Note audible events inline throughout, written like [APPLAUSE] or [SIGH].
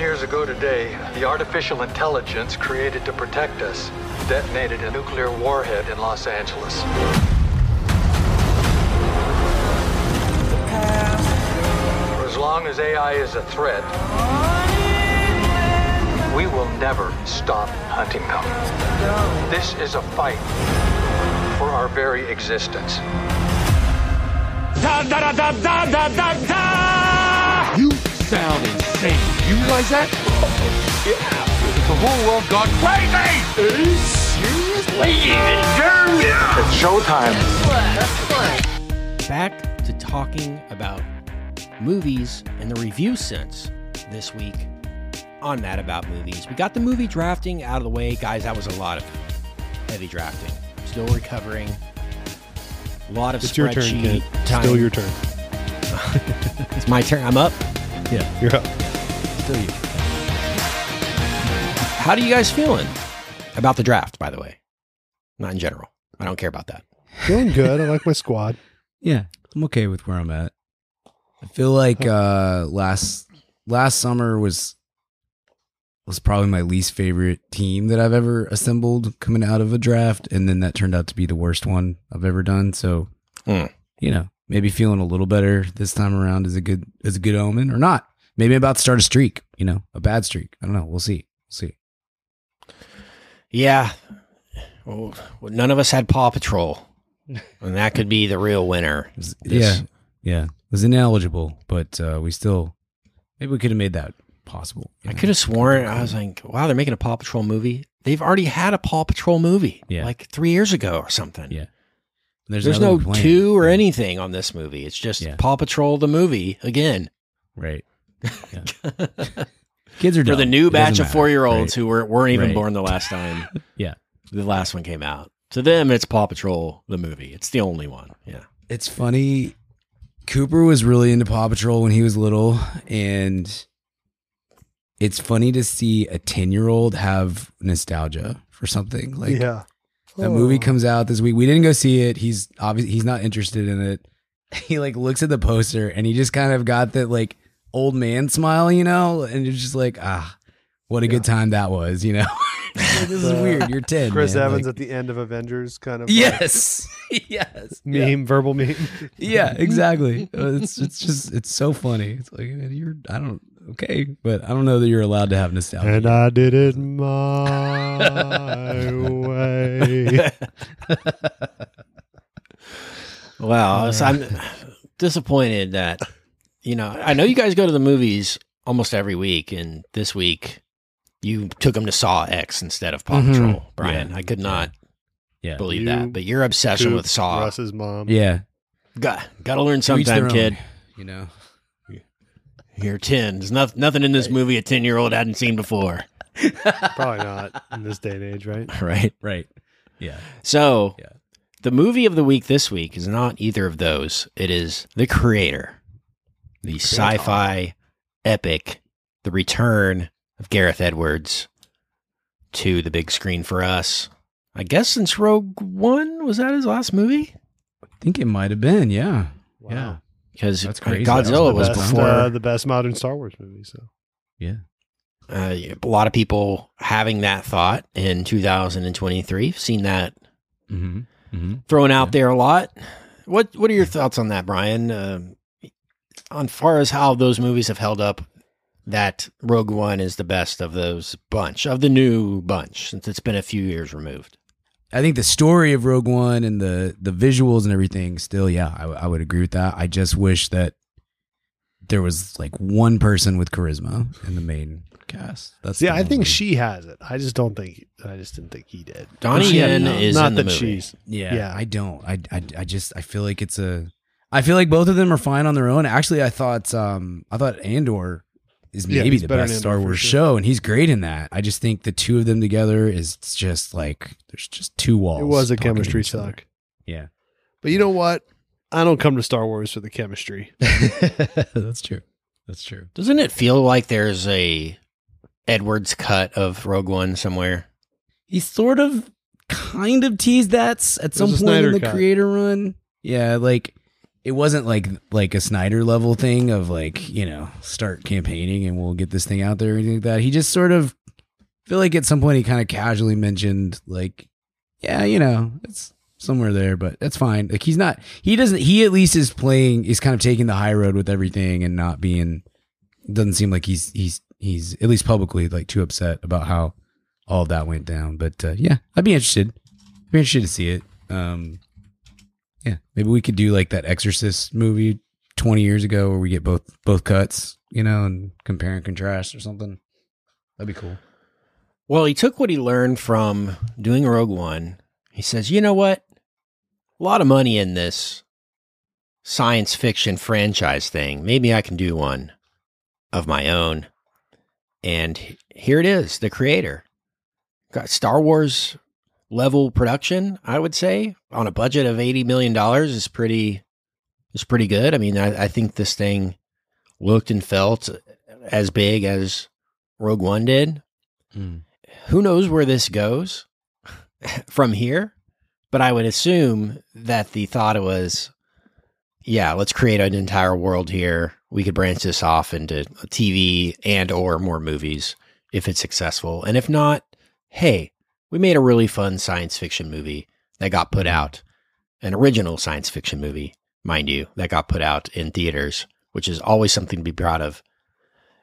years ago today, the artificial intelligence created to protect us detonated a nuclear warhead in Los Angeles. For as long as AI is a threat, we will never stop hunting them. This is a fight for our very existence. Da da da da da da da da! You sound insane. You realize that? yeah. The whole world gone crazy! Are you serious? Ladies and germs! It's showtime. Back to talking about movies in the review sense this week on Mad About Movies. We got the movie drafting out of the way. Guys, that was a lot of heavy drafting. Still recovering. A lot of It's your turn, spreadsheet kid. time. Still your turn. [LAUGHS] It's my turn. I'm up. Yeah, you're up. Still you. How do you guys feeling about the draft, by the way? Not in general. I don't care about that. Feeling good. I like my squad. [LAUGHS] Yeah, I'm okay with where I'm at. I feel like uh last last summer was was probably my least favorite team that I've ever assembled coming out of a draft, and then that turned out to be the worst one I've ever done. So, Hmm. you know, maybe feeling a little better this time around is a good is a good omen, or not. Maybe I'm about to start a streak. You know, a bad streak. I don't know. We'll see. We'll see. Yeah. Well, none of us had Paw Patrol. [LAUGHS] And that could be the real winner. This- yeah, yeah. Was ineligible, but uh, we still maybe we could have made that possible. you I know? could have sworn I was like, wow, they're making a Paw Patrol movie. They've already had a Paw Patrol movie, Yeah. like three years ago or something. Yeah. There's, another no two or Yeah. anything on this movie. It's just Yeah. Paw Patrol the movie again Right. Yeah. [LAUGHS] Kids are for the new It batch of matter. four year olds Right. who were, weren't even Right. born the last time [LAUGHS] Yeah. the last one came out. To them, it's Paw Patrol the movie. It's the only one. Yeah. It's funny. Cooper was really into Paw Patrol when he was little, and it's funny to see a ten year old have nostalgia for something like yeah. that. Movie comes out this week. We didn't go see it. He's obviously he's not interested in it. [LAUGHS] He like looks at the poster and he just kind of got that like old man smile, you know, and you're just like ah, what a good time that was, you know. Like, [LAUGHS] this is weird. You're ten. Chris man. Evans Like- at the end of Avengers kind of like, yes, [LAUGHS] yes, [LAUGHS] meme, Yeah. verbal meme. yeah, exactly. Uh, It's it's just it's so funny. It's like man, you're I don't okay, but I don't know that you're allowed to have nostalgia. and I did it my way. Wow. so I'm disappointed that, you know, I know you guys go to the movies almost every week, and this week you took them to Saw X instead of Paw Mhm. Patrol, Brian. Yeah. I could not yeah, believe You, that. But your obsession Coop, with Saw, Russ's mom. yeah. got, got to learn To each their sometime, own, kid. You know, You're 10. There's noth- nothing in this movie a 10 year old hadn't seen before. [LAUGHS] Probably not in this day and age, right? [LAUGHS] Right. right? Yeah, So, Yeah. the movie of the week this week is not either of those. It is The Creator, the sci fi epic, the return of Gareth Edwards to the big screen for us. I guess since Rogue One, was that his last movie? I think it might have been. Yeah, Wow. yeah, Because That's crazy. That was Godzilla the was, best, before. uh, the best modern Star Wars movie. So yeah. uh, a lot of people having that thought in 2023. Seen that Mm-hmm. Mm-hmm. thrown out Yeah. there a lot. What What are your thoughts on that, Brian? Um on far as how those movies have held up, that Rogue One is the best of those bunch of the new bunch since it's been a few years removed. I think the story of Rogue One and the the visuals and everything still, yeah, I would agree with that. I just wish that there was like one person with charisma in the main cast. That's see, the I think only- she has it. I just don't think. I just didn't think he did. Donnie She- Yen is not in the that movie. she's. Yeah, Yeah. I don't. I, I I just I feel like it's a. I feel like both of them are fine on their own. Actually, I thought um I thought Andor is Yeah, maybe he's the best Star Wars sure. show, and he's great in that. I just think the two of them together is just like there's just two walls. It was a chemistry each suck. Yeah, But you know what? I don't come to Star Wars for the chemistry. [LAUGHS] that's true. That's true. Doesn't it feel like there's a Edwards cut of Rogue One somewhere? He sort of kind of teased that s- at some point Snyder in the cut. creator run. Yeah, like it wasn't like like a Snyder level thing of like you know start campaigning and we'll get this thing out there or anything like that. He just sort of feel like at some point he kind of casually mentioned like yeah you know it's somewhere there but that's fine. Like he's not he doesn't he at least is playing is kind of taking the high road with everything and not being doesn't seem like he's he's he's at least publicly like too upset about how all that went down. But uh, yeah I'd be interested. I'd be interested to see it. Um yeah, maybe we could do like that Exorcist movie 20 years ago where we get both both cuts, you know, and compare and contrast or something. That'd be cool. Well, he took what he learned from doing Rogue One. He says, "You know what? A lot of money in this science fiction franchise thing. Maybe I can do one of my own." And here it is, the creator. Got Star Wars level production, I would say, on a budget of eighty million dollars is pretty is pretty good. I mean, I, I, think this thing looked and felt as big as Rogue One did. Mm. Who knows where this goes [LAUGHS] from here? But I would assume that the thought was, yeah, let's create an entire world here. We could branch this off into TV and or more movies if it's successful. And if not, hey, we made a really fun science fiction movie that got put out, an original science fiction movie, mind you, that got put out in theaters, which is always something to be proud of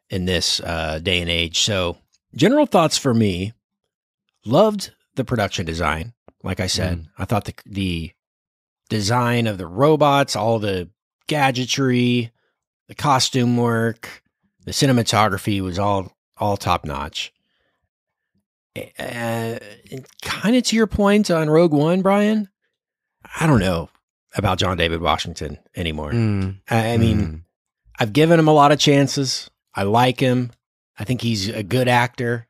in this uh, day and age. So, general thoughts for me loved the production design. Like I said, mm. I thought the, the design of the robots, all the gadgetry, the costume work, the cinematography was all all top notch uh, kind of to your point on Rogue One, Brian, I don't know about John David Washington anymore. Mm. I, I, mean, mm. I've given him a lot of chances. I like him. I think he's a good actor.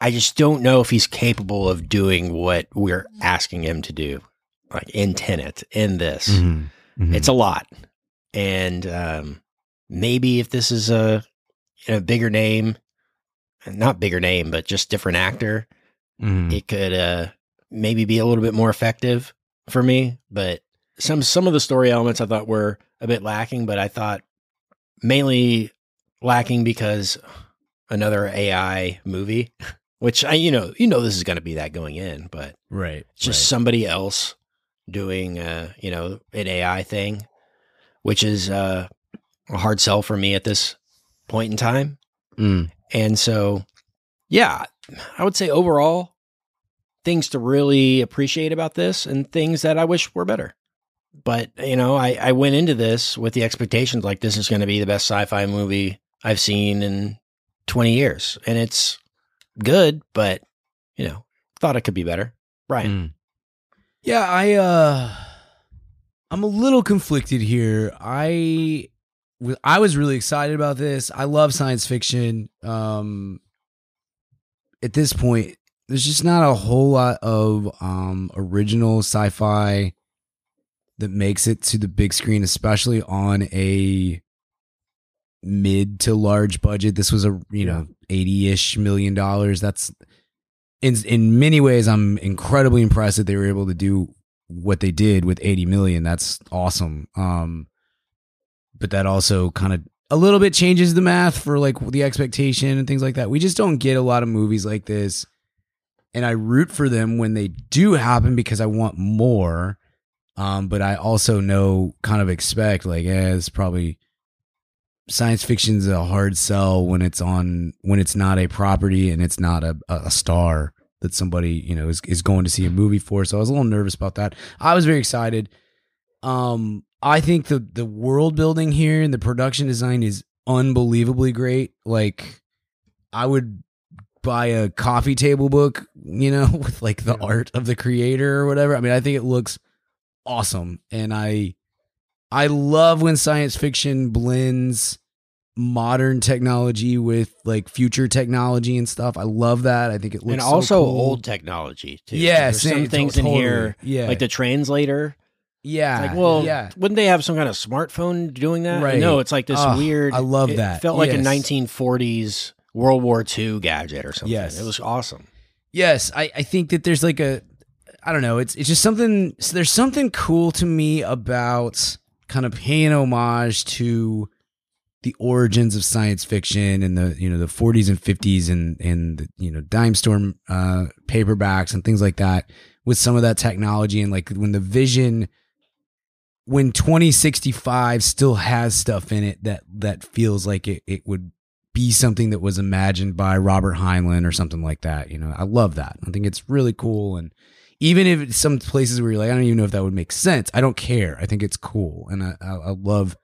I just don't know if he's capable of doing what we're asking him to do, like in Tenet, in this. Mm-hmm. Mm-hmm. It's a lot. And um, maybe if this is a, a bigger name, not bigger name, but just different actor, mm. it could uh, maybe be a little bit more effective for me. But some some of the story elements I thought were a bit lacking, but I thought mainly lacking because another AI movie, which I you know you know this is going to be that going in, but right, just right. somebody else doing uh you know an AI thing, which is uh, a hard sell for me at this point in time. Mm. And so, yeah, I would say overall, things to really appreciate about this and things that I wish were better. But, you know, I, I went into this with the expectations like this is going to be the best sci fi movie I've seen in 20 years. And it's good, but, you know, thought it could be better. Brian. Mm. Yeah, I, uh, I'm a little conflicted here. I I was really excited about this. I love science fiction. Um, at this point, there's just not a whole lot of um, original sci-fi that makes it to the big screen, especially on a mid to large budget. This was a you know eighty ish million dollars. That's in in many ways, I'm incredibly impressed that they were able to do what they did with eighty million. That's awesome. Um, but that also kind of a little bit changes the math for like the expectation and things like that. We just don't get a lot of movies like this. And I root for them when they do happen because I want more. Um, but I also know, kind of expect, like, yeah, it's probably science fiction's a hard sell when it's on when it's not a property and it's not a, a star that somebody you know is, is going to see a movie for. So I was a little nervous about that. I was very excited. Um, I think the the world building here and the production design is unbelievably great. Like I would buy a coffee table book, you know, [LAUGHS] with like the yeah. art of the creator or whatever. I mean, I think it looks awesome and I I love when science fiction blends modern technology with like future technology and stuff. I love that. I think it looks and also so cool. old technology too. Yeah, There's some things totally. in here, yeah, like the translator yeah. It's like, well, yeah. wouldn't they have some kind of smartphone doing that? Right. No, it's like this oh, weird. I love that. It felt like yes. a 1940s World War II gadget or something. Yes. It was awesome. Yes. I, I think that there's like a, I don't know. It's, it's just something, there's something cool to me about kind of paying homage to the origins of science fiction and the you know the 40s and 50s and and the, you know dime store uh paperbacks and things like that with some of that technology and like when the vision when 2065 still has stuff in it that that feels like it, it would be something that was imagined by Robert Heinlein or something like that. You know, I love that. I think it's really cool. And even if it's some places where you're like, I don't even know if that would make sense. I don't care. I think it's cool, and I, I, I love,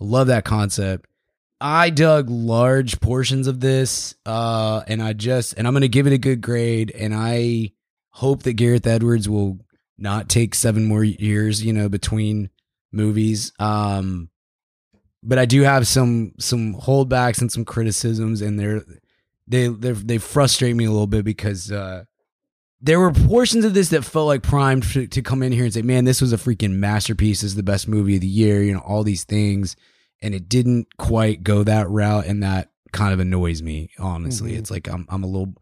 I love that concept. I dug large portions of this, uh, and I just, and I'm gonna give it a good grade, and I hope that Gareth Edwards will not take seven more years, you know, between movies. Um, but I do have some some holdbacks and some criticisms, and they're they they they frustrate me a little bit because uh, there were portions of this that felt like primed to, to come in here and say, "Man, this was a freaking masterpiece. This is the best movie of the year." You know, all these things, and it didn't quite go that route, and that kind of annoys me. Honestly, Mhm. it's like I'm I'm a little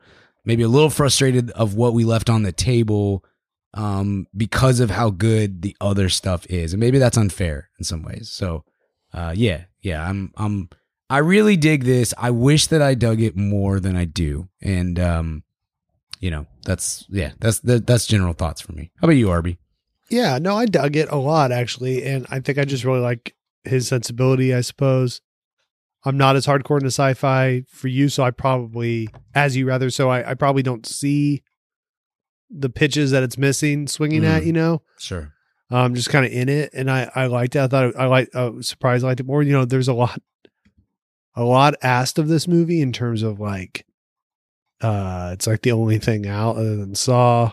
maybe a little frustrated of what we left on the table um because of how good the other stuff is. And maybe that's unfair in some ways. So uh yeah yeah i'm i'm i really dig this. I wish that i dug it more than i do. And um you know that's yeah that's that, that's general thoughts for me. How about you arby? Yeah, no, I dug it a lot actually, and I think I just really like his sensibility. I suppose. I'm not as hardcore into sci-fi for you, so I probably, as you rather, so I, I probably don't see the pitches that it's missing swinging at. Mm. You know, sure um, just kind of in it, and I I liked it. I thought I like I was surprised I liked it more. You know, there's a lot, a lot asked of this movie in terms of like, uh, it's like the only thing out other than Saw,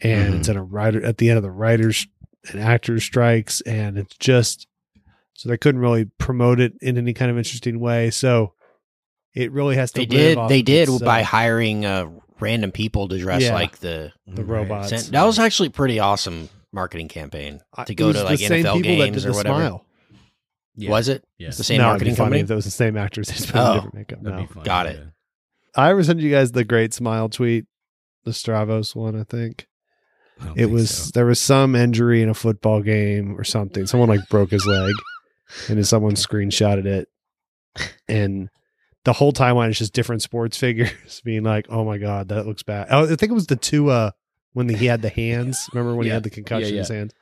and Mhm. it's in a writer at the end of the writers and actors strikes, and it's just so they couldn't really promote it in any kind of interesting way. So it really has to. They live did. off They did itself. by hiring uh, random people to dress Yeah. like the. the robots. Sen- that was actually a pretty awesome marketing campaign I- to it go was to the like same NFL people that games did or the whatever. Smile. yeah Was it yes the same no, marketing it'd be funny company? if it was the same actors. [LAUGHS] They just put Oh. different makeup. That'd No. be fun. Got it. yeah. I ever sent you guys the great smile tweet, the Stravos one, I think. I don't It think was so. there was some injury in a football game or something. Someone like broke his leg and then someone screenshotted it. And the whole timeline is just different sports [LAUGHS] figures being like, Oh my god, that looks bad. Oh, I think it was the two uh when he had the [LAUGHS] hands. Remember when he had the concussion Yeah, his hands?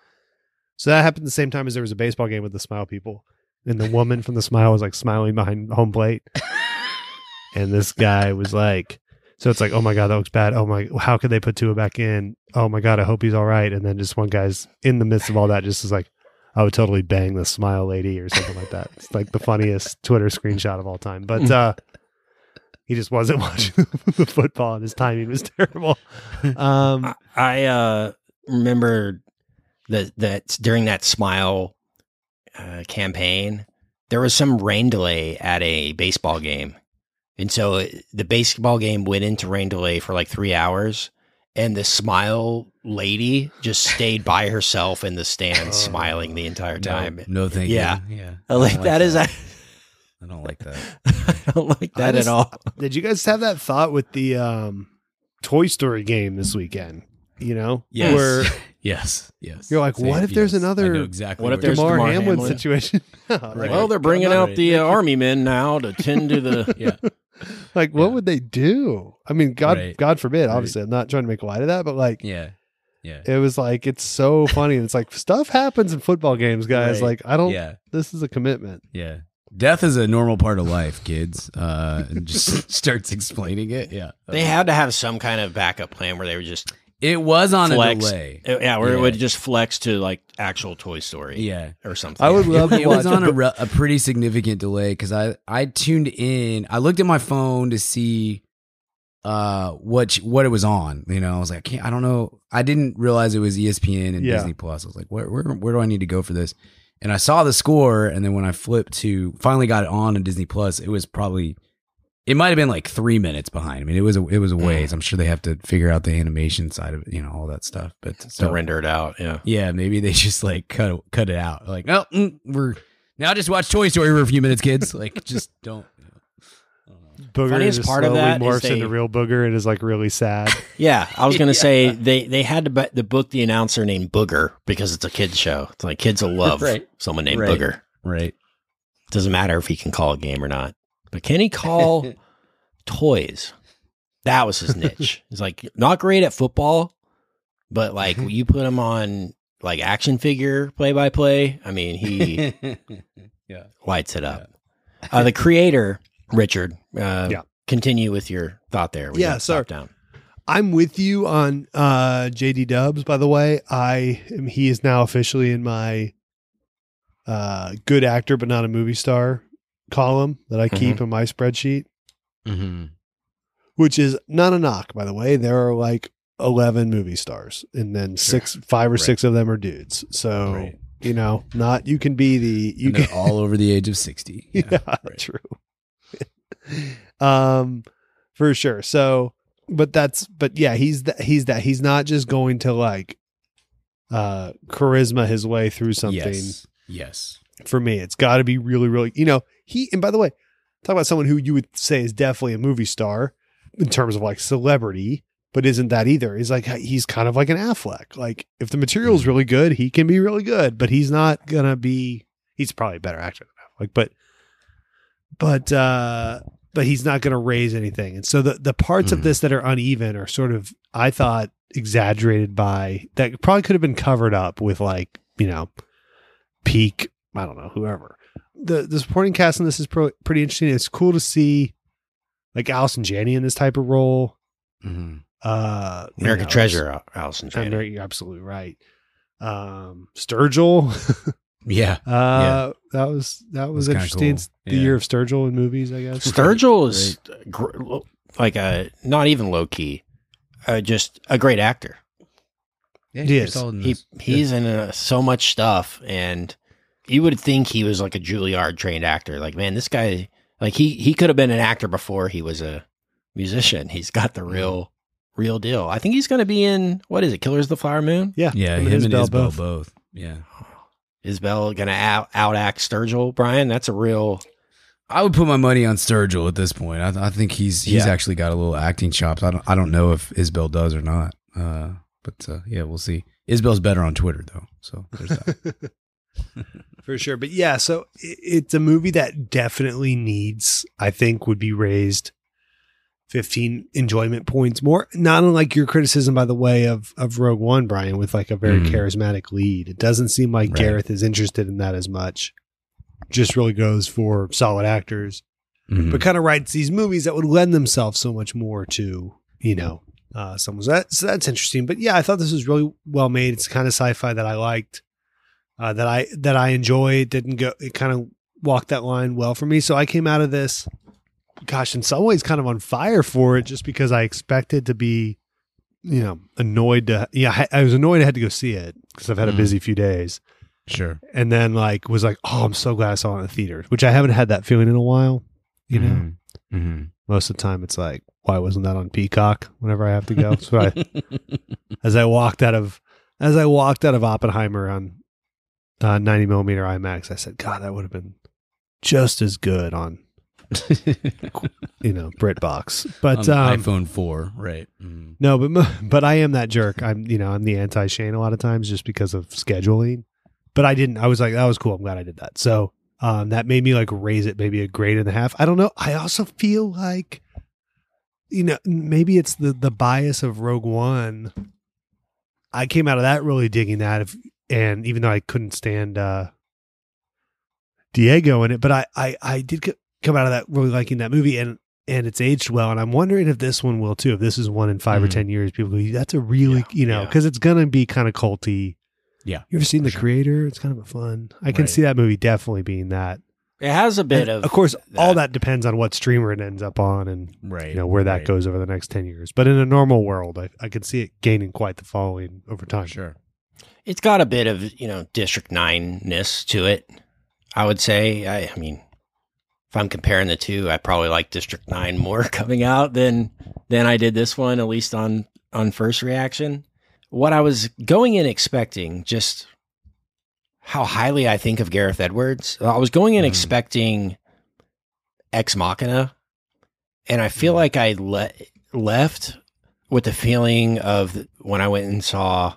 So that happened the same time as there was a baseball game with the smile people. And the woman from the smile was like smiling behind home plate. [LAUGHS] and this guy was like so it's like oh my god that looks bad oh my how could they put Tua back in oh my god i hope he's all right and then just one guy's in the midst of all that just is like i would totally bang the smile lady or something like that. It's like the funniest twitter screenshot of all time. But uh he just wasn't [LAUGHS] watching the football and his timing was terrible. Um I, I uh, remember that that during that Smile uh, campaign, there was some rain delay at a baseball game, and so uh, the baseball game went into rain delay for like three hours, and the Smile lady just stayed by herself in the stands, Oh. smiling the entire time. no, no thank Yeah. you yeah I like I that is I [LAUGHS] i don't like that I don't like that just- at all. did you guys have that thought with the um toy story game this weekend you know Yes. where [LAUGHS] yes yes You're like, Same- what if there's another- exactly What if where there's you're- Damar, Damar Hamlin, Hamlin? situation [LAUGHS] Right. Well, they're bringing out on. the uh, army men now to tend to the. yeah [LAUGHS] like what Yeah. would they do i mean god Right. god forbid Right. obviously i'm not trying to make light of that but like yeah yeah it was like it's so funny it's like stuff happens in football games guys Right. like i don't yeah this is a commitment Yeah. Death is a normal part of life, kids. Uh, and just [LAUGHS] starts explaining it. Yeah. They had to have some kind of backup plan where they were just It was on Flex. a delay. Uh, Yeah, where Yeah. it would just flex to like actual Toy Story Yeah. or something. I would love [LAUGHS] to it was on a, re- a pretty significant delay because I, I tuned in. I looked at my phone to see uh what what it was on. You know, I was like, I can't. I don't know. I didn't realize it was ESPN and Yeah. Disney Plus. I was like, where where where do I need to go for this? And I saw the score, and then when I flipped to finally got it on in Disney Plus, it was probably it might have been like three minutes behind. I mean, it was a it was a ways. I'm sure they have to figure out the animation side of it, you know, all that stuff. But to so render it out. Yeah. yeah, maybe they [LAUGHS] just like cut cut it out. Like, oh, mm, we're now just watch Toy Story for a few minutes, kids. [LAUGHS] Like, just don't. Booger Funniest just part of slowly morphs they- into real Booger and is like really sad. [LAUGHS] Yeah, I was gonna say they they had to bu- the book the announcer named Booger because it's a kids show. It's like kids will love Right. someone named Right. Booger. Right. Doesn't matter if he can call a game or not. But can he call [LAUGHS] toys? That was his niche. He's like not great at football, but like you put him on like action figure play by play. I mean, he [LAUGHS] yeah. lights it up. Uh, the creator, Richard. Uh, Yeah. Continue with your thought there. We Yeah, stopped down. I'm with you on uh, JD Dubs. By the way, I am, he is now officially in my uh, good actor but not a movie star column that I keep in my spreadsheet, Mm-hmm. which is not a knock. By the way, there are like eleven movie stars, and then six, five or Right. six of them are dudes. So Right. you know, not you can be the you You can all over the age of [LAUGHS] 60. yeah, right. true. [LAUGHS] um, for sure. So, but that's but yeah, he's that he's that he's not just going to like uh charisma his way through something. Yes. Yes. For me, it's got to be really, really. You know, he and by the way, talk about someone who you would say is definitely a movie star in terms of like celebrity. But isn't that either? He's like he's kind of like an Affleck. Like if the material is really good, he can be really good, but he's not gonna be. He's probably a better actor than Affleck, but but uh but he's not going to raise anything. And so the the parts of Mhm. this that are uneven are sort of I thought exaggerated by that probably could have been covered up with like, you know, peak, I don't know, whoever. The the supporting cast in this is pro- pretty interesting. It's cool to see like Allison Janney in this type of role. Mm-hmm. Uh you American know, Treasure, Allison I'm Janney. very, you're absolutely right. Um Sturgill. [LAUGHS] Yeah. uh that was that was That's interesting. cool. It's the year of Sturgill in movies, I guess. Sturgill is gr- like a not even low key, uh, just a great actor. Yeah. He you're is. He this. he's in uh, so much stuff, and you would think he was like a Juilliard trained actor. Like, man, this guy, like he he could have been an actor before he was a musician. He's got the real real deal. I think he's going to be in what is it, Killers of the Flower Moon? Yeah, Yeah. him Him, and and Isbell Isbell both. both. Yeah. [SIGHS] Isbell going to out outact Sturgill? Brian, that's a real. I would put my money on Sturgill at this point. I, I think he's he's Yeah. actually got a little acting chops. I don't I don't know if Isbell does or not. Uh, but uh, yeah, we'll see. Isbell's better on Twitter though, so there's that. [LAUGHS] [LAUGHS] for sure. But yeah, so it's a movie that definitely needs, I think, would be raised 15 enjoyment points more. Not unlike your criticism, by the way, of, of Rogue One, Brian, with like a very Mm. charismatic lead. It doesn't seem like Right. Gareth is interested in that as much. Just really goes for solid actors, Mhm. but kind of writes these movies that would lend themselves so much more to, you know, uh, someone's that. So that's interesting. But yeah, I thought this was really well made. It's kind of sci-fi that I liked uh, that I that I enjoy. Didn't go. It kind of walked that line well for me. So I came out of this, gosh, in some ways, kind of on fire for it, just because I expected to be, you know, annoyed to. Yeah, I, I was annoyed I had to go see it because I've had a Mm. busy few days, sure. and then like was like, oh, I'm so glad I saw it in the theater, which I haven't had that feeling in a while. You know, Mhm. most of the time it's like, why wasn't that on Peacock? Whenever I have to go, so I [LAUGHS] as I walked out of as I walked out of Oppenheimer on uh, 90 millimeter IMAX, I said, God, that would have been just as good on [LAUGHS] you know BritBox. But On um, iPhone four, right? Mhm. no, but but I am that jerk. I'm you know I'm the anti Shane a lot of times just because of scheduling. But I didn't. I was like, that was cool. I'm glad I did that. So um, that made me like raise it maybe a grade and a half. I don't know. I also feel like you know maybe it's the the bias of Rogue One. I came out of that really digging that, if, and even though I couldn't stand uh, Diego in it, but I I I did c- come out of that really liking that movie, and and it's aged well. And I'm wondering if this one will too. If this is one in 5 or Mhm. ten years, people go, that's a really Yeah, you know yeah. because it's gonna be kind of culty. Yeah, You ever seen The sure. Creator? It's kind of a fun. I can Right. see that movie definitely being that. It has a bit And, of, of course, all that depends on what streamer it ends up on and right. you know where that right. goes over the next ten years. But in a normal world, I, I could see it gaining quite the following over time. Sure. It's got a bit of you know District Nine ness to it. I would say. I, I mean, if I'm comparing the two, I probably like District Nine [LAUGHS] more coming out than than I did this one, at least on on first reaction. What I was going in expecting, just how highly I think of Gareth Edwards. I was going in Mhm. expecting Ex Machina, and I feel like I le- left with the feeling of when I went and saw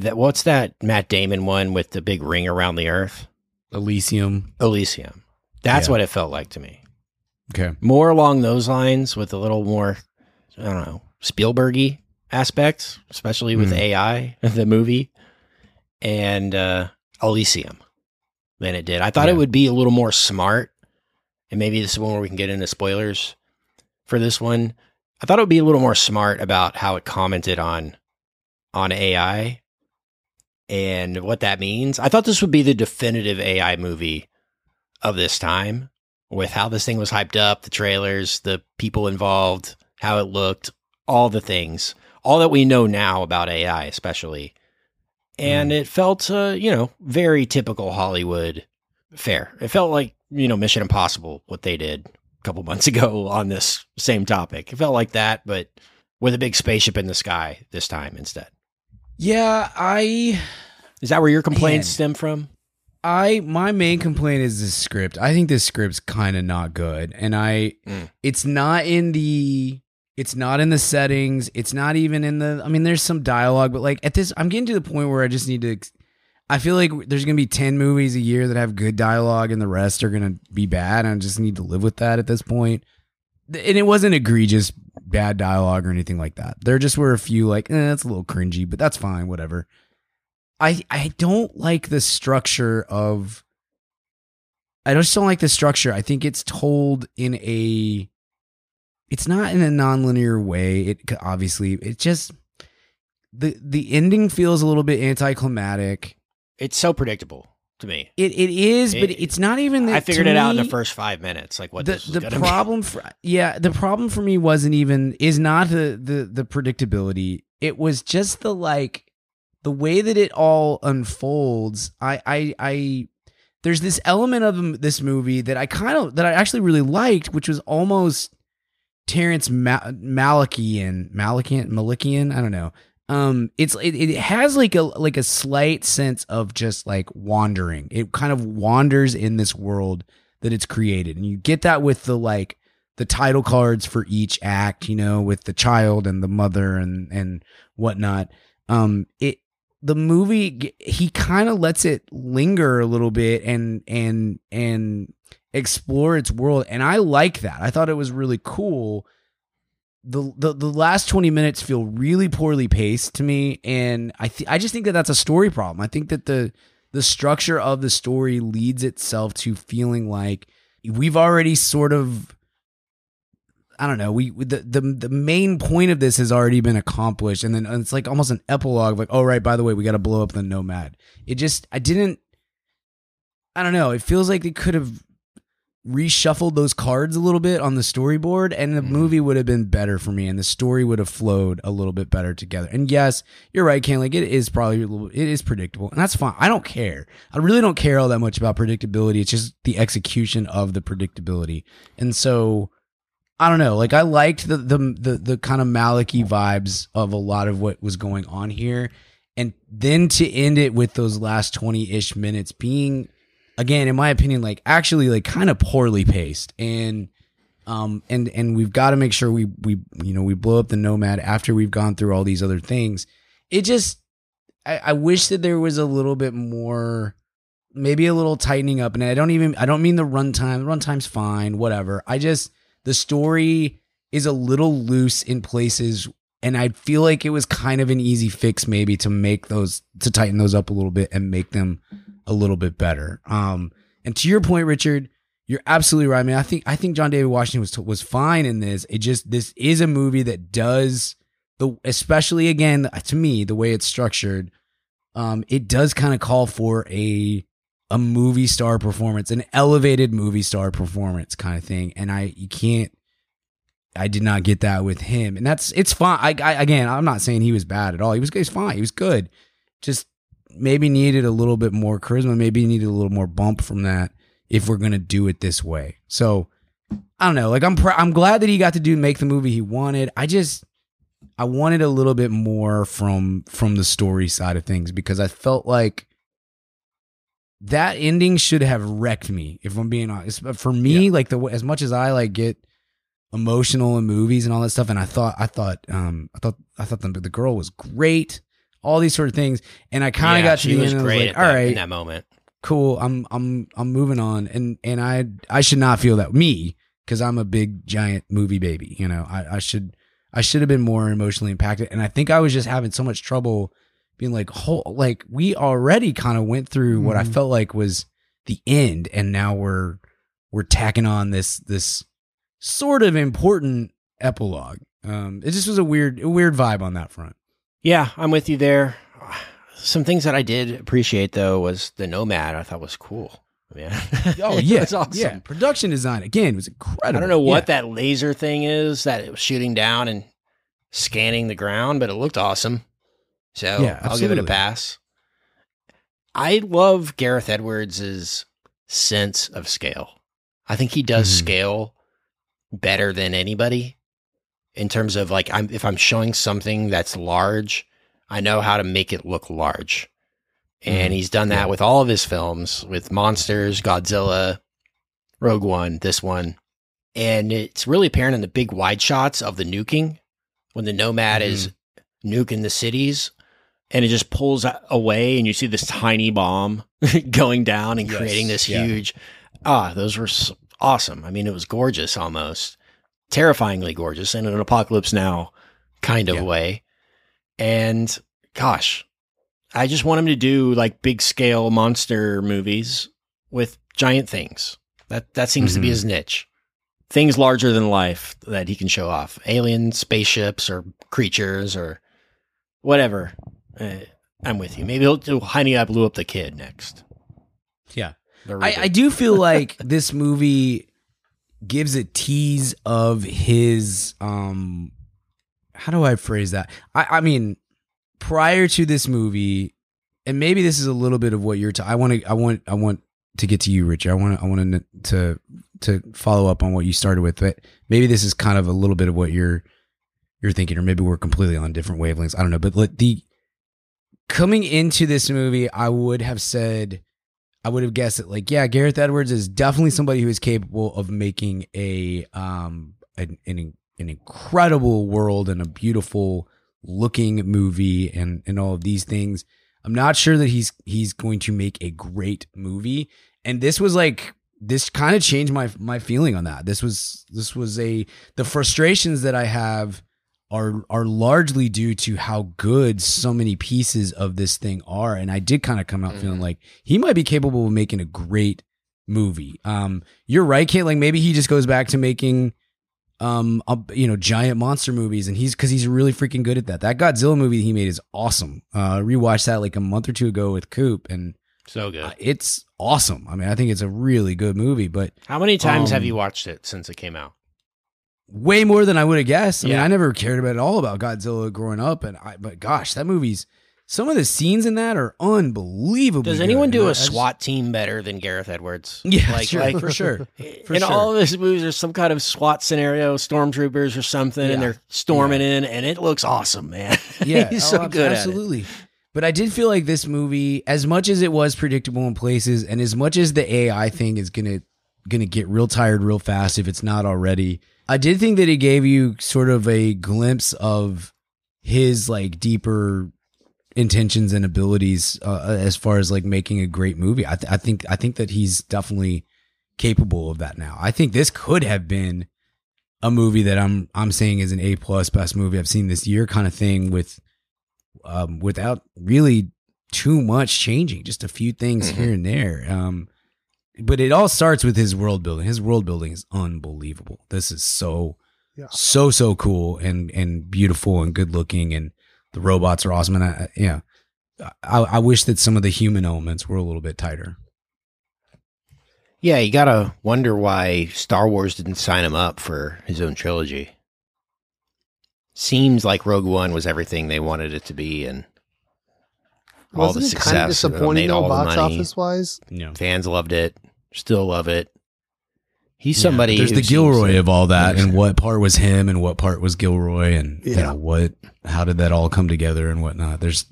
that. What's that Matt Damon one with the big ring around the Earth? Elysium. Elysium. That's Yeah. what it felt like to me. Okay. More along those lines, with a little more, I don't know, Spielbergy aspects, especially with Hmm. AI, [LAUGHS] the movie, and uh, Elysium than it did. I thought it would be a little more smart, and maybe this is one where we can get into spoilers for this one. I thought it would be a little more smart about how it commented on on AI and what that means. I thought this would be the definitive AI movie of this time with how this thing was hyped up, the trailers, the people involved, how it looked, all the things, all that we know now about AI, especially. And it felt, uh, you know, very typical Hollywood fare. It felt like, you know, Mission Impossible, what they did a couple [LAUGHS] months ago on this same topic. It felt like that, but with a big spaceship in the sky this time instead. Yeah, I Is that where your complaints Man. stem from? I my main complaint is the script. I think this script's kind of not good, and I Mm. it's not in the it's not in the settings. It's not even in the. I mean, there's some dialogue, but like at this, I'm getting to the point where I just need to. I feel like there's gonna be ten movies a year that have good dialogue, and the rest are gonna be bad. And I just need to live with that at this point. And it wasn't egregious bad dialogue or anything like that. There just were a few like, eh, that's a little cringy, but that's fine, whatever. I I don't like the structure of I just don't like the structure. I think it's told in a it's not in a nonlinear way. It obviously it just the the ending feels a little bit anticlimactic. It's so predictable to me. It it is, but it's not even that I figured it out in the first five minutes, like what the the gonna be. problem for yeah the problem for me wasn't even is not the the the predictability it was just the like the way that it all unfolds i i i there's this element of this movie that i kind of that i actually really liked which was almost terrence Ma- malakian malikian i don't know um it's it, it has like a like a slight sense of just like wandering. It kind of wanders in this world that it's created. And you get that with the like the title cards for each act you know with the child and the mother and and whatnot. Um it the movie he kind of lets it linger a little bit and and and explore its world. And i like that. I thought it was really cool the, the the last 20 minutes feel really poorly paced to me and i th- i just think that that's a story problem i think that the the structure of the story leads itself to feeling like we've already sort of I don't know. We the, the the main point of this has already been accomplished, and then it's like almost an epilogue. Like, oh right, by the way, we got to blow up the Nomad. It just I didn't. I don't know. It feels like they could have reshuffled those cards a little bit on the storyboard, and the Mhm. movie would have been better for me, and the story would have flowed a little bit better together. And yes, you're right, Ken. Like it is probably a little, it is predictable, and that's fine. I don't care. I really don't care all that much about predictability. It's just the execution of the predictability, and so. I don't know. Like I liked the the the, the kind of Maliki vibes of a lot of what was going on here, and then to end it with those last twenty ish minutes being, again, in my opinion, like actually like kind of poorly paced, and um and and we've got to make sure we we you know we blow up the Nomad after we've gone through all these other things. It just I, I wish that there was a little bit more maybe a little tightening up and I don't even I don't mean the runtime. The runtime's fine, whatever. I just the story is a little loose in places and I feel like it was kind of an easy fix maybe to make those to tighten those up a little bit and make them a little bit better. Um and to your point Richard, you're absolutely right. I mean, I think I think John David Washington was was fine in this. It just this is a movie that does the especially again to me the way it's structured um it does kind of call for a a movie star performance, an elevated movie star performance kind of thing. And I, you can't, I did not get that with him. And that's, it's fine. I, I again, I'm not saying he was bad at all. He was, he was fine. He was good. Just maybe needed a little bit more charisma. Maybe needed a little more bump from that if we're going to do it this way. So I don't know. Like I'm, pr- I'm glad that he got to do, make the movie he wanted. I just, I wanted a little bit more from, from the story side of things because I felt like, that ending should have wrecked me if i'm being honest but for me like the as much as i like get emotional in movies and all that stuff. And I thought, I thought, um, I thought, I thought the, the girl was great. All these sort of things, and I kind of Yeah, got to she the was end. And I was like, all that- right, in that moment. cool. I'm I'm I'm moving on, and and I I should not feel that me because I'm a big giant movie baby. You know, I I should I should have been more emotionally impacted, and I think I was just having so much trouble being like, whole like we already kind of went through what I Mhm. felt like was the end, and now we're we're tacking on this this sort of important epilogue. Um, it just was a weird a weird vibe on that front. Yeah, I'm with you there. Some things that I did appreciate though was the Nomad. I thought was cool. Yeah. [LAUGHS] Oh yeah, was awesome. yeah. Production design again was incredible. I don't know what Yeah. that laser thing is that it was shooting down and scanning the ground, but it looked awesome. So Yeah, I'll give it a pass. I love Gareth Edwards' sense of scale. I think he does Mhm. scale better than anybody in terms of like I'm if I'm showing something that's large, I know how to make it look large. And Mhm. he's done that Yeah. with all of his films, with Monsters, Godzilla, Rogue One, this one. And it's really apparent in the big wide shots of the nuking when the Nomad is nuking the cities and it just pulls away and you see this tiny bomb [LAUGHS] going down and Yes, creating this yeah. huge ah those were awesome i mean it was gorgeous almost terrifyingly gorgeous in an apocalypse now kind of Yeah. way and gosh i just want him to do like big scale monster movies with giant things that that seems to be Mhm. his niche things larger than life that he can show off alien spaceships or creatures or whatever uh, i'm with you maybe he'll do honey i blew up the kid next Yeah. I. I do feel [LAUGHS] like this movie gives a tease of his um how do I phrase that? I, I mean, prior to this movie, and maybe this is a little bit of what you're. Ta- I want to. I want. I want to get to you, Richard. I want. I want to to follow up on what you started with, but maybe this is kind of a little bit of what you're you're thinking, or maybe we're completely on different wavelengths. I don't know, but the coming into this movie, I would have said. I would have guessed that, like, yeah, Gareth Edwards is definitely somebody who is capable of making a um an an, an incredible world and a beautiful looking movie and and all of these things. I'm not sure that he's he's going to make a great movie. And this was like this kind of changed my my feeling on that. This was this was a the frustrations that I have are are largely due to how good so many pieces of this thing are. And I did kind of come out feeling like he might be capable of making a great movie. Um, you're right, Kate. Like maybe he just goes back to making um a, you know giant monster movies and he's because he's really freaking good at that that godzilla movie he made is awesome uh rewatched that like a month or two ago with coop and so good uh, it's awesome i mean i think it's a really good movie but how many times have um, you watched it since it came out way more than i would have guessed i mean Yeah. i never cared about at all about godzilla growing up and i but gosh that movie's some of the scenes in that are unbelievable does anyone do a SWAT team better than Gareth Edwards? [LAUGHS] yeah like, sure, like for sure [LAUGHS] For in sure. all of his movies, there's some kind of SWAT scenario, stormtroopers or something, Yeah. and they're storming in, and it looks awesome, man. [LAUGHS] Yeah, he's oh, so good Absolutely. But I did feel like this movie, as much as it was predictable in places, and as much as the AI thing is gonna gonna get real tired real fast if it's not already, I did think that it gave you sort of a glimpse of his like deeper intentions and abilities uh, as far as like making a great movie. I, th- I think I think that he's definitely capable of that now. I think this could have been a movie that I'm I'm saying is an A plus best movie I've seen this year kind of thing with um without really too much changing, just a few things Mhm. here and there. Um but it all starts with his world building. His world building is unbelievable. This is so Yeah. so so cool and and beautiful and good looking and the robots are awesome and I yeah. I, I wish that some of the human elements were a little bit tighter. yeah, you gotta wonder why Star Wars didn't sign him up for his own trilogy. Seems like Rogue One was everything they wanted it to be, and all the Wasn't it kind of success, uh, disappointing made though, all the box money. office wise? You know. Fans loved it, still love it. He's somebody. but there's the Gilroy to- of all that, and what part was him, and what part was Gilroy, and you Yeah. know what, how did that all come together, and whatnot. There's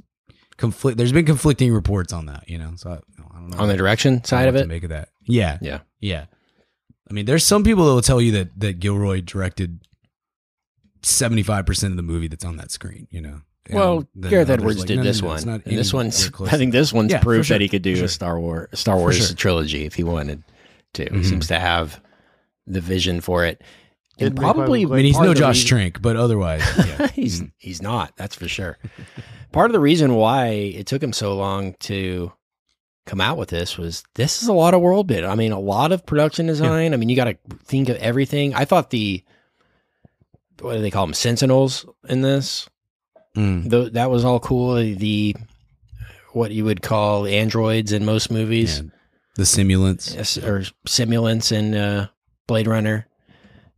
conflict. There's been conflicting reports on that, you know. So I, I don't know on the direction I don't side of it. to make of that. Yeah, Yeah. yeah. I mean, there's some people that will tell you that that Gilroy directed 75 percent of the movie that's on that screen. You know. And Well, then Gareth others Edwards like, did no, no, this no, one. And this anywhere one's. close. I think this one's Yeah, for proof sure, that he could do for sure. a Star Wars Star Wars sure. trilogy if he wanted to. He Mhm. seems to have the vision for it, and make probably. I mean, he's no Josh reason- Trank, but otherwise, yeah. [LAUGHS] he's he's not. That's for sure. Part of the reason why it took him so long to come out with this was this is a lot of world bit. I mean, a lot of production design. I mean, you got to think of everything. I thought the what do they call them sentinels in this? Mm. That was all cool. The what you would call androids in most movies, Yeah. The simulants. Yes, or simulants in uh, Blade Runner.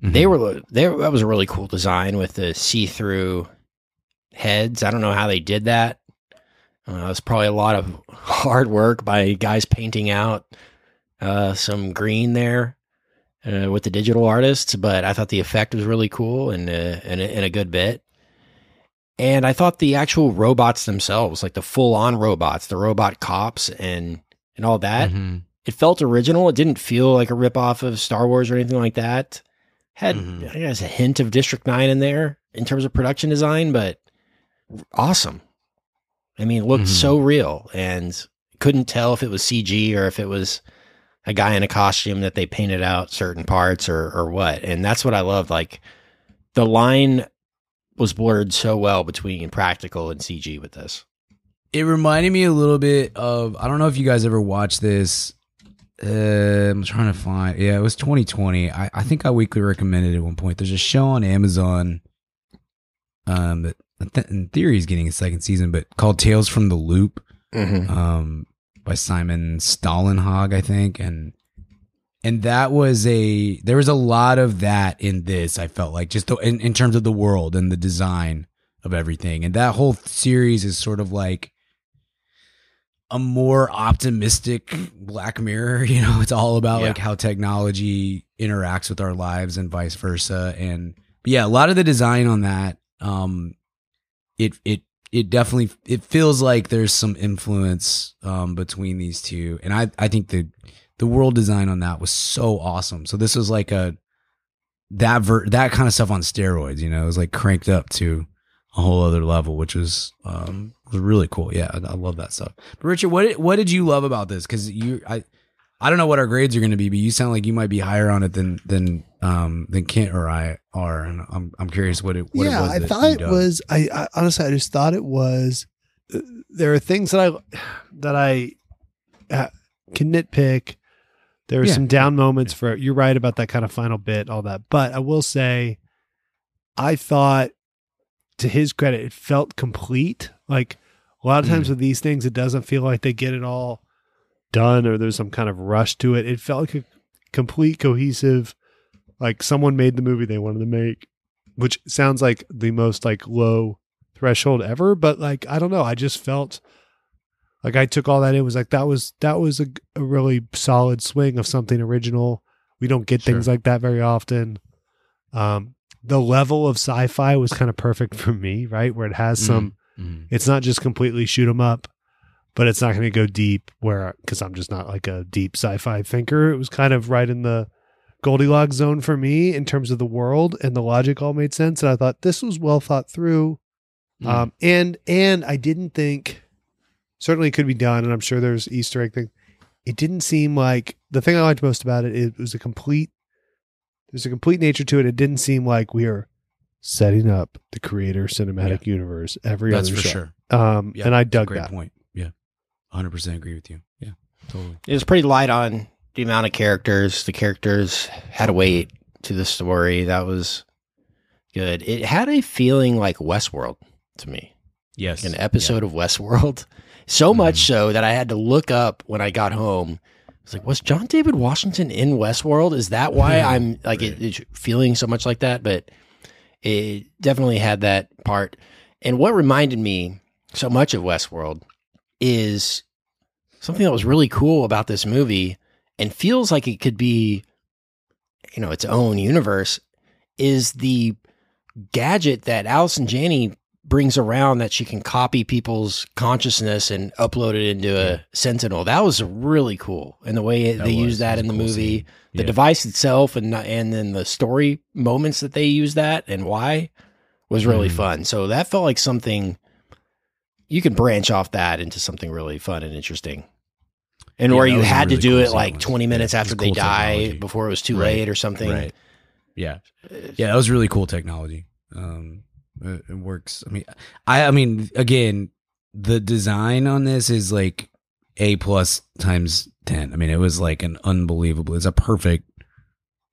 Mhm. They were they that was a really cool design with the see through heads. I don't know how they did that. Uh, it was probably a lot of hard work by guys painting out uh, some green there uh, with the digital artists, but I thought the effect was really cool and uh, and, and a good bit. And I thought the actual robots themselves, like the full on robots, the robot cops and and all that, Mhm. it felt original. It didn't feel like a ripoff of Star Wars or anything like that. Had Mhm. I guess a hint of District Nine in there in terms of production design, but awesome. I mean, it looked Mhm. so real, and couldn't tell if it was CG or if it was a guy in a costume that they painted out certain parts or or what. And that's what I loved. Like the line was blurred so well between practical and CG with this. It reminded me a little bit of I don't know if you guys ever watched this. Uh, I'm trying to find. Yeah, it was 2020. I, I think I weekly recommended it at one point. There's a show on Amazon. Um, that in theory is getting a second season, but called Tales from the Loop. Mm-hmm. um, by Simon Stalenhag, I think, and and that was a there was a lot of that in this. I felt like just the, in in terms of the world and the design of everything, and that whole series is sort of like a more optimistic Black Mirror. [LAUGHS] You know, it's all about Yeah. like how technology interacts with our lives and vice versa. And yeah, a lot of the design on that, um, it it it definitely it feels like there's some influence um, between these two, and I I think the the world design on that was so awesome. So this was like a that ver- that kind of stuff on steroids. You know, it was like cranked up to a whole other level, which was um was really cool. Yeah, I, I love that stuff. But Richard, what did, what did you love about this? Because you I. I don't know what our grades are going to be, but you sound like you might be higher on it than than um than Kent or I are, and I'm I'm curious what it what yeah, it was. I thought it was. I, I honestly, I just thought it was. uh, There are things that I that I uh, can nitpick. There were Yeah. some down moments for. You're right about that kind of final bit, all that. But I will say, I thought, to his credit, it felt complete. Like a lot of times Mm. with these things, it doesn't feel like they get it all done or there's some kind of rush to it. It felt like a complete, cohesive. Like someone made the movie they wanted to make which sounds like the most like low threshold ever but like i don't know i just felt like i took all that in was like that was that was a, a really solid swing of something original. We don't get things like that very often. Um the level of sci-fi was kind of perfect for me right? Where it has some Mhm. it's not just completely shoot 'em up but it's not going to go deep where because i'm just not like a deep sci-fi thinker. It was kind of right in the goldilocks zone for me in terms of the world and the logic all made sense and i thought this was well thought through. Mm. um and and i didn't think certainly it could be done and i'm sure there's easter egg thing it didn't seem like the thing i liked most about it it was a complete there's a complete nature to it it didn't seem like we are setting up the creator cinematic universe every That's other for show. sure. um Yeah, and i dug great that point. Yeah, 100 percent agree with you. Yeah, totally. It was pretty light on the amount of characters. The characters had a weight to the story. That was good. It had a feeling like Westworld to me, Yes, an episode of Westworld. So much Mhm. so that I had to look up when I got home. I was like, was John David Washington in Westworld? Is that why I'm like it, it's feeling so much like that? But it definitely had that part. And what reminded me so much of Westworld is something that was really cool about this movie and feels like it could be, you know, its own universe is the gadget that Allison Janney brings around that she can copy people's consciousness and upload it into a Sentinel. That was really cool. And the way That they used that that in the cool movie, scene. the Yeah. device itself, and and then the story moments that they use that and why was really Mhm. fun. So that felt like something you can branch off that into something really fun and interesting. And Yeah, where you had to do cool it like 20 minutes Yeah, after was they cool die technology. before it was too Right. late or something. Right. Yeah. Yeah, that was really cool technology. Um, it, it works. I mean, I, I mean, again, the design on this is like a plus times ten. I mean, it was like an unbelievable. It's a perfect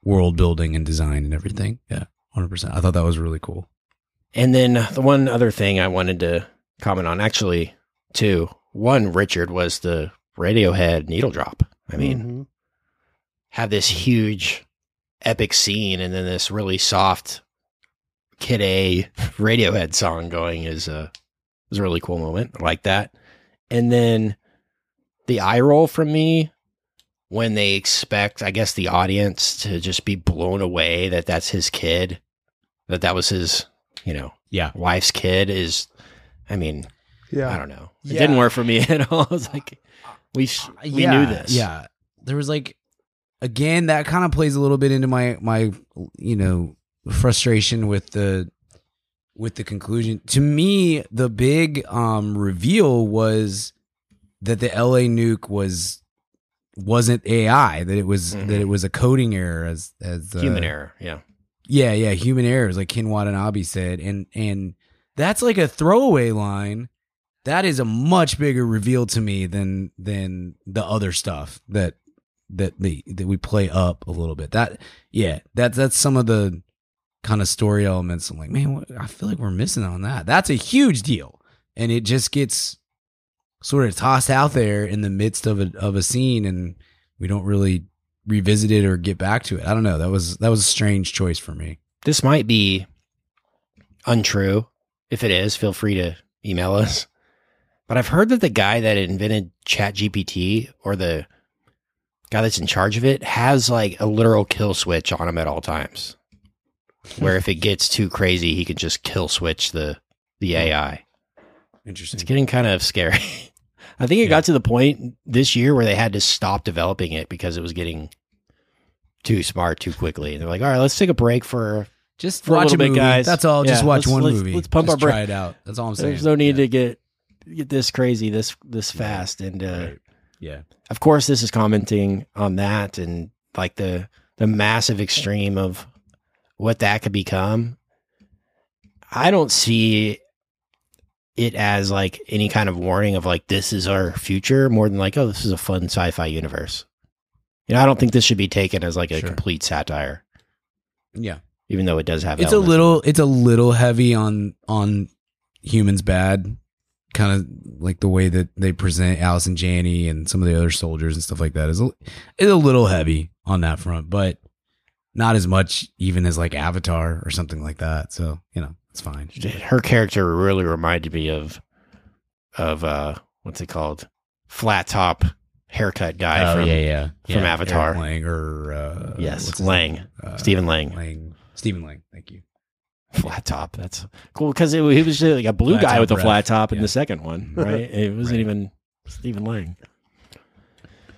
world building and design and everything. Yeah, hundred percent. I thought that was really cool. And then the one other thing I wanted to comment on, actually, two. One, Richard was the Radiohead needle drop. I mean, Mhm. have this huge epic scene and then this really soft Kid A Radiohead song going is a is a really cool moment. I like that. And then the eye roll from me when they expect, I guess, the audience to just be blown away that that's his kid, that that was his, you know, Yeah. wife's kid is. I mean, yeah. I don't know. It Yeah. didn't work for me [LAUGHS] at all. I was like, we sh- we yeah, knew this. Yeah, there was like again that kind of plays a little bit into my my you know frustration with the with the conclusion. To me, the big um reveal was that the LA nuke was wasn't AI that it was Mhm. that it was a coding error as as uh, human error. Yeah. yeah, yeah, human errors, like Ken Watanabe said, and and that's like a throwaway line. That is a much bigger reveal to me than than the other stuff that that they that we play up a little bit. That yeah, that's that's some of the kind of story elements. I'm like, man, I feel like we're missing on that. That's a huge deal, and it just gets sort of tossed out there in the midst of a of a scene, and we don't really revisit it or get back to it. I don't know. That was that was a strange choice for me. this might be untrue. If it is, feel free to email us. But I've heard that the guy that invented ChatGPT or the guy that's in charge of it has like a literal kill switch on him at all times. Where if it gets too crazy, he can just kill switch the the AI. Interesting. It's getting kind of scary. [LAUGHS] I think it got to the point this year where they had to stop developing it because it was getting too smart too quickly. And they're like, all right, let's take a break for Just For a watch little a bit, movie, guys. That's all. Just watch let's- one let's- movie. let's pump Just our try it out. That's all I'm saying. There's no need yeah. to get get this crazy this this fast. And uh, Right. Yeah. of course, this is commenting on that and like the the massive extreme of what that could become. I don't see it as like any kind of warning of like this is our future more than like oh this is a fun sci-fi universe. You know, I don't think this should be taken as like a Sure. complete satire, Yeah. even though it does have. It's a little. It's a little heavy on on humans bad. Kind of like the way that they present Allison Janney and some of the other soldiers and stuff like that is a, is a little heavy on that front, but not as much even as like Avatar or something like that. So you know, it's fine. her character really reminded me of of uh what's it called flat top haircut guy from Oh, yeah, from Avatar. Eric Lang or uh, yes lang? Uh, Stephen Lang Lang. Stephen Lang. Thank you. flat top that's cool because he was just like a blue Flat guy with a flat top in yeah. the second one [LAUGHS] right it wasn't Right. even Stephen Lang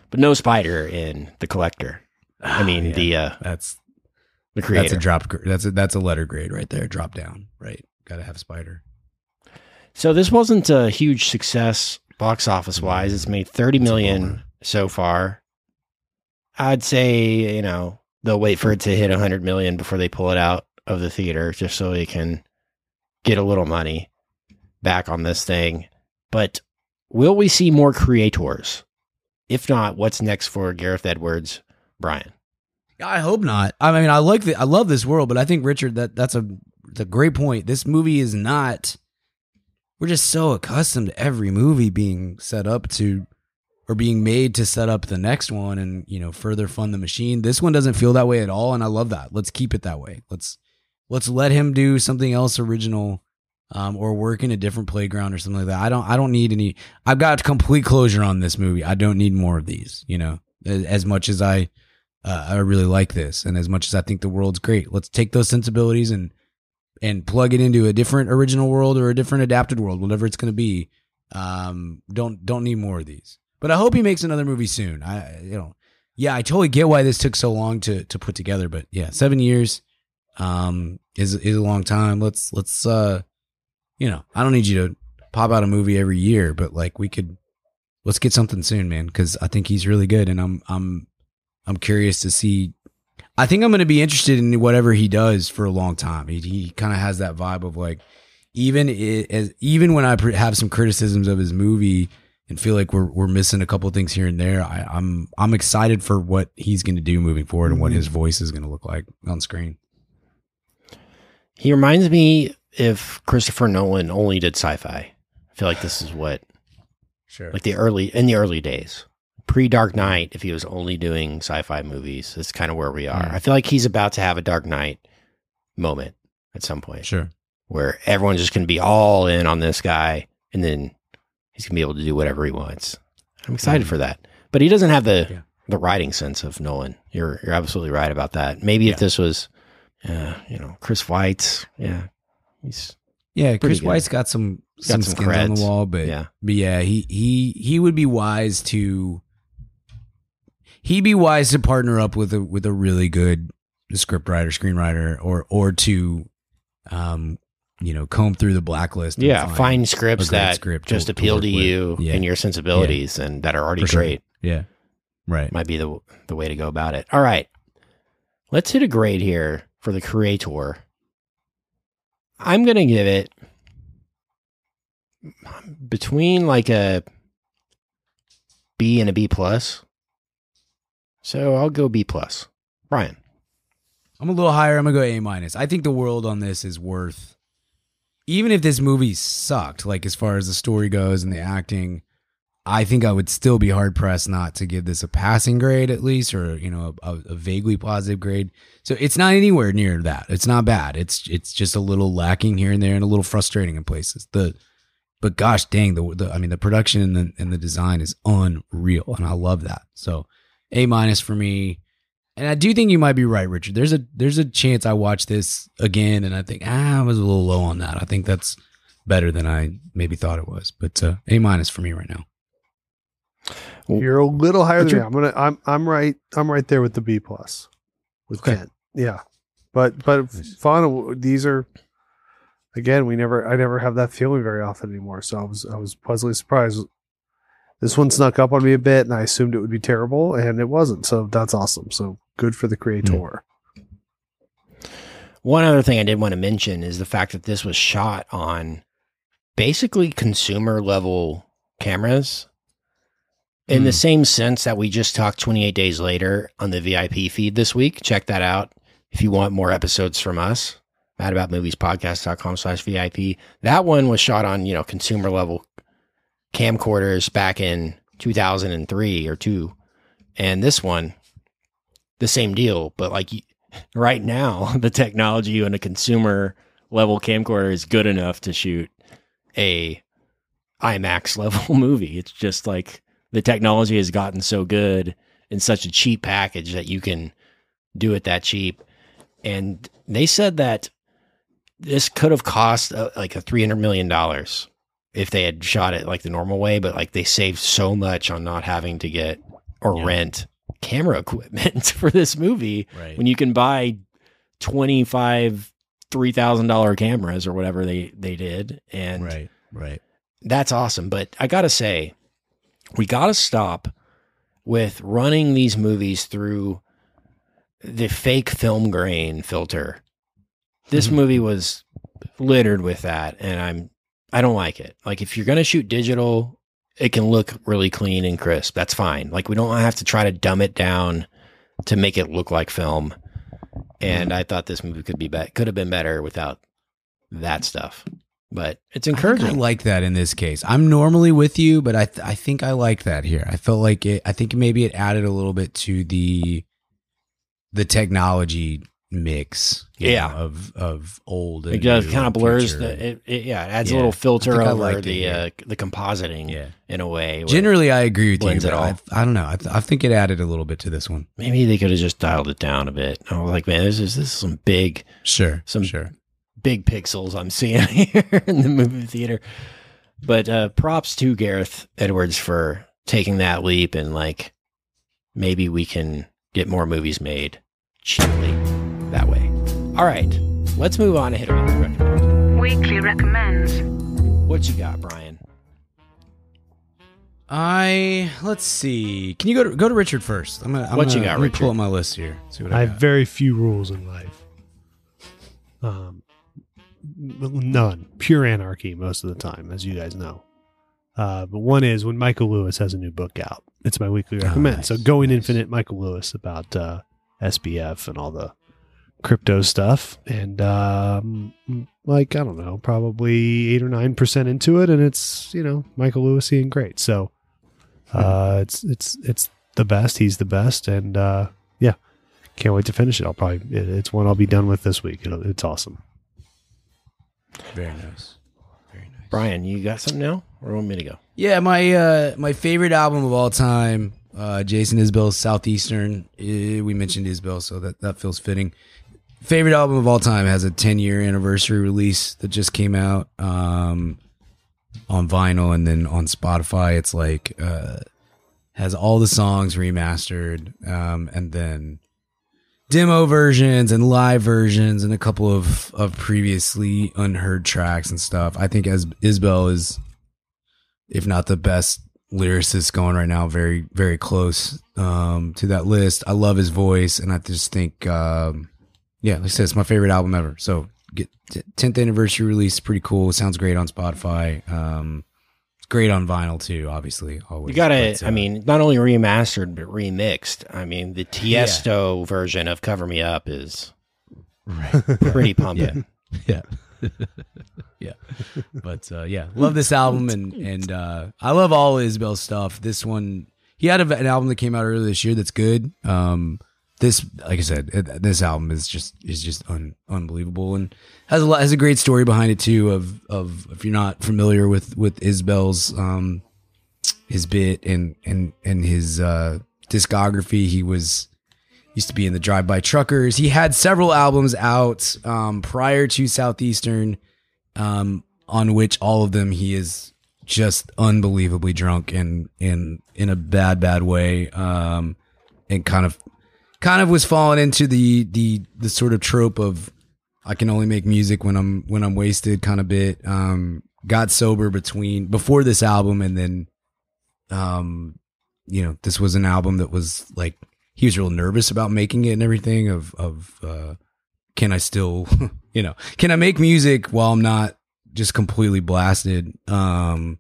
but no spider in the collector I mean Ah, Yeah. the uh That's the that's a drop. That's a that's a letter grade right there. Drop down. Right. Got to have spider. so this wasn't a huge success box office mm-hmm. wise it's made 30 It's million so far I'd say, you know, they'll wait for it to hit 100 million before they pull it out of the theater just so they can get a little money back on this thing. But will we see more creators? If not, what's next for Gareth Edwards, Brian? I hope not. I mean, I like the I love this world, but I think Richard that that's a it's a great point. This movie is not. We're just so accustomed to every movie being set up to, or being made to set up the next one, and you know further fund the machine. This one doesn't feel that way at all, and I love that. Let's keep it that way. Let's let's let him do something else original, um, or work in a different playground or something like that. I don't I don't need any. I've got complete closure on this movie. I don't need more of these. You know, as, as much as I uh, I really like this, and as much as I think the world's great, let's take those sensibilities and and plug it into a different original world or a different adapted world, whatever it's going to be. Um, don't don't need more of these. But I hope he makes another movie soon. I you know, yeah, I totally get why this took so long to to put together. But yeah, seven years um is is a long time. Let's let's uh, you know, I don't need you to pop out a movie every year, but like we could let's get something soon, man, because I think he's really good, and I'm I'm I'm curious to see. I think I'm going to be interested in whatever he does for a long time. He, he kind of has that vibe of like, even it, as even when I have some criticisms of his movie and feel like we're we're missing a couple things here and there, I, I'm I'm excited for what he's going to do moving forward and what mm-hmm. his voice is going to look like on screen. He reminds me if Christopher Nolan only did sci-fi. I feel like this is what Sure. like the early in the early days. Pre Dark Knight, if he was only doing sci-fi movies, that's kind of where we are. Mm. I feel like he's about to have a Dark Knight moment at some point sure. where everyone's just going to be all in on this guy, and then he's going to be able to do whatever he wants. I'm excited Mm. for that, but he doesn't have the Yeah. the writing sense of Nolan. You're you're absolutely right about that. Maybe if this was, uh, you know, Chris Weitz, yeah, he's Yeah, Chris good. Weitz got some some, some skins on the wall, but yeah. But yeah, he he he would be wise to he'd be wise to partner up with a with a really good script writer, screenwriter, or or to um you know comb through the blacklist. and Yeah, find a scripts that script just to appeal work to you Yeah. and your sensibilities and that are already sure. great. yeah, right. Might be the the way to go about it. All right. Let's hit a grade here for the creator. I'm going to give it between like a B and a B plus. So I'll go B plus. Brian. I'm a little higher. I'm gonna go A minus. I think the world on this is worth, even if this movie sucked, like as far as the story goes and the acting. I think I would still be hard pressed not to give this a passing grade at least, or you know, a, a vaguely positive grade. So it's not anywhere near that. It's not bad. It's it's just a little lacking here and there, and a little frustrating in places. The but gosh dang, the, the I mean, the production and the and the design is unreal, and I love that. So A minus for me. And I do think you might be right, Richard. There's a there's a chance I watch this again and I think ah, I was a little low on that. I think that's better than I maybe thought it was. But uh, A minus for me right now. You're a little higher than me. I'm gonna. I'm. I'm right. I'm right there with the B plus. With Okay. Kent. Yeah. But but Nice. fun. These are. Again, we never. I never have that feeling very often anymore. So I was. I was pleasantly surprised. This one snuck up on me a bit, and I assumed it would be terrible, and it wasn't. So that's awesome. So good for the creator. One other thing I did want to mention is the fact that this was shot on basically consumer level cameras. In the Hmm. same sense that we just talked 28 days later on the VIP feed this week. Check that out if you want more episodes from us. Madaboutmoviespodcast.com slash VIP. That one was shot on, you know, consumer level camcorders back in 2003 or two. And this one, the same deal, but like right now, [LAUGHS] the technology on a consumer level camcorder is good enough to shoot a IMAX [LAUGHS] level movie. It's just like the technology has gotten so good in such a cheap package that you can do it that cheap. And they said that this could have cost uh, like a $300 million if they had shot it like the normal way, but like they saved so much on not having to get or Yeah. rent camera [LAUGHS] equipment for this movie Right. when you can buy 25 $3000 cameras or whatever they they did and right. Right. that's awesome but i gotta say we gotta stop with running these movies through the fake film grain filter this Mhm. movie was littered with that and i'm i don't like it like if you're gonna shoot digital it can look really clean and crisp that's fine like we don't have to try to dumb it down to make it look like film and i thought this movie could be bet could have been better without that stuff but it's I encouraging I like that in this case. I'm normally with you, but I th- I think I like that here. I felt like it. I think maybe it added a little bit to the the technology mix. Yeah. know, of of old. And It does new kind of blurs the it, it, yeah, it adds Yeah, a little filter over liked it the uh, the compositing yeah. in a way. Generally, I agree with you. But all. I, I don't know. I, th- I think it added a little bit to this one. maybe they could have just dialed it down a bit. I was like, man, this is this is some big Sure. Some- sure. big pixels I'm seeing [LAUGHS] here in the movie theater. But uh, props to Gareth Edwards for taking that leap and like maybe we can get more movies made cheaply that way. All right, let's move on to hit a weekly recommend. Weekly recommends. What you got, Brian? I let's see. Can you go to go to Richard first? I'm gonna, I'm What you gonna- got, let me Richard? Pull up my list here. See what I, I got. have very few rules in life. Um, none. Pure anarchy most of the time, as you guys know. Uh, but one is when Michael Lewis has a new book out. It's my weekly Oh, recommend. nice, So Going nice. Infinite, Michael Lewis about uh, SBF and all the crypto stuff. And um, like I don't know, probably eight or nine percent into it, and it's you know Michael Lewisian great. So uh, it's it's it's the best. He's the best, and uh, yeah, can't wait to finish it. I'll probably it, it's one I'll be done with this week. It'll, it's awesome. very nice. Very nice. Brian, you got something now, or want me to go? Yeah, my uh my favorite album of all time, uh Jason Isbell's Southeastern. We mentioned Isbell, so that that feels fitting. Favorite album of all time has a 10 year anniversary release that just came out um on vinyl and then on Spotify it's like uh has all the songs remastered um and then demo versions and live versions and a couple of of previously unheard tracks and stuff. I think as Isbell is if not the best lyricist going right now, very, very close um, to that list. I love his voice, and I just think, um, yeah, like I said, it's my favorite album ever. So, get 10th anniversary release, pretty cool. sounds great on Spotify. Um, it's great on vinyl too, obviously. Always. You got to, But, uh, I mean, not only remastered but remixed. I mean, the Tiesto version of "Cover Me Up" is [LAUGHS] pretty pumping. [LAUGHS] yeah. [LAUGHS] yeah. But uh, yeah, love this album and and uh, I love all Isbell's stuff. This one, he had a, an album that came out earlier this year that's good. Um, this, like I said, this album is just is just un, unbelievable and has a lot has a great story behind it too. Of of if you're not familiar with with Isbell's um his bit and and and his uh discography, he was used to be in the Drive By Truckers. He had several albums out um, prior to Southeastern, um, on which all of them he is just unbelievably drunk and in in a bad bad way, um, and kind of kind of was falling into the the the sort of trope of I can only make music when I'm when I'm wasted kind of bit. Um, got sober between before this album and then, um, you know, this was an album that was like he was real nervous about making it and everything of of uh can I still [LAUGHS] you know can I make music while I'm not just completely blasted um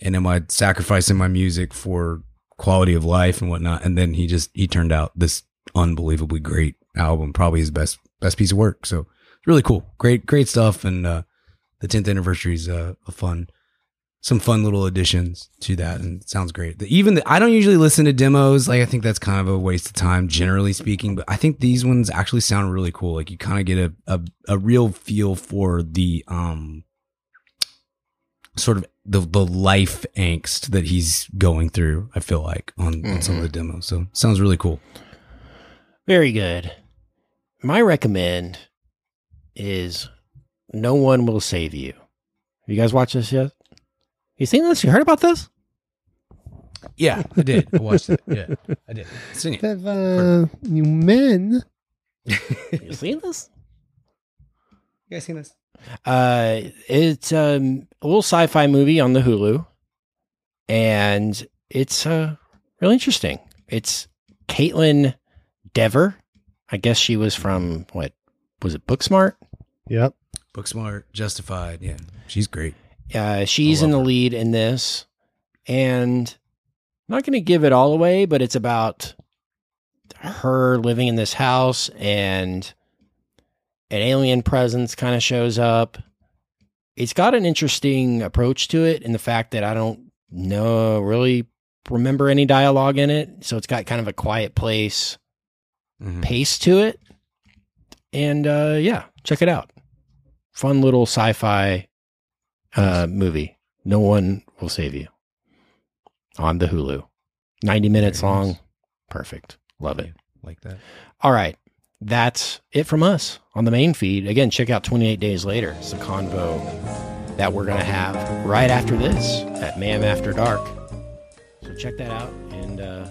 and am I sacrificing my music for quality of life and whatnot and then he just he turned out this unbelievably great album probably his best best piece of work so it's really cool great great stuff and uh the 10th anniversary is uh, a fun some fun little additions to that and it sounds great. The, even the, I don't usually listen to demos. Like I think that's kind of a waste of time generally speaking, but I think these ones actually sound really cool. Like you kind of get a, a, a real feel for the, um, sort of the, the life angst that he's going through. I feel like on, on some of the demos. So sounds really cool. Very good. My recommend is "No One Will Save You." Have you guys watched this yet? You seen this? You heard about this? Yeah, I did. I watched it. Yeah, I did. Seen it. Have, Uh, you men. [LAUGHS] you seen this? You guys seen this? Uh, it's um, a little sci-fi movie on the Hulu, and it's uh really interesting. It's Kaitlyn Dever. I guess she was from what was it? Booksmart. Yep. Booksmart, Justified. Yeah, she's great. Uh, she's in the her. lead in this, and I'm not going to give it all away, but it's about her living in this house, and an alien presence kind of shows up. It's got an interesting approach to it, in the fact that I don't know really remember any dialogue in it, so it's got kind of a quiet place Mhm. pace to it, and uh, yeah, check it out. Fun little sci-fi uh, movie. No one will save you. On the Hulu, ninety minutes Very long. nice. Perfect. Love it. Like that. All right. that's it from us on the main feed. Again, check out 28 Days Later. It's the convo that we're going to have right after this at MAM After Dark. So check that out, and uh,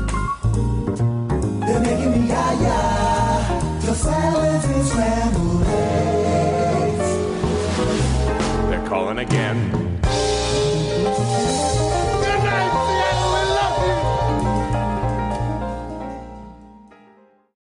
They're making me yah-yah. Your salads and scrambled eggs. They're calling again.